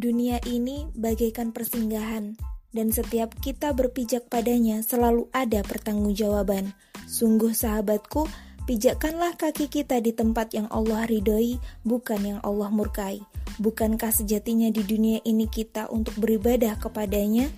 Dunia ini bagaikan persinggahan, dan setiap kita berpijak padanya selalu ada pertanggungjawaban. Sungguh sahabatku, pijakkanlah kaki kita di tempat yang Allah ridhoi, bukan yang Allah murkai. Bukankah sejatinya di dunia ini kita untuk beribadah kepadanya?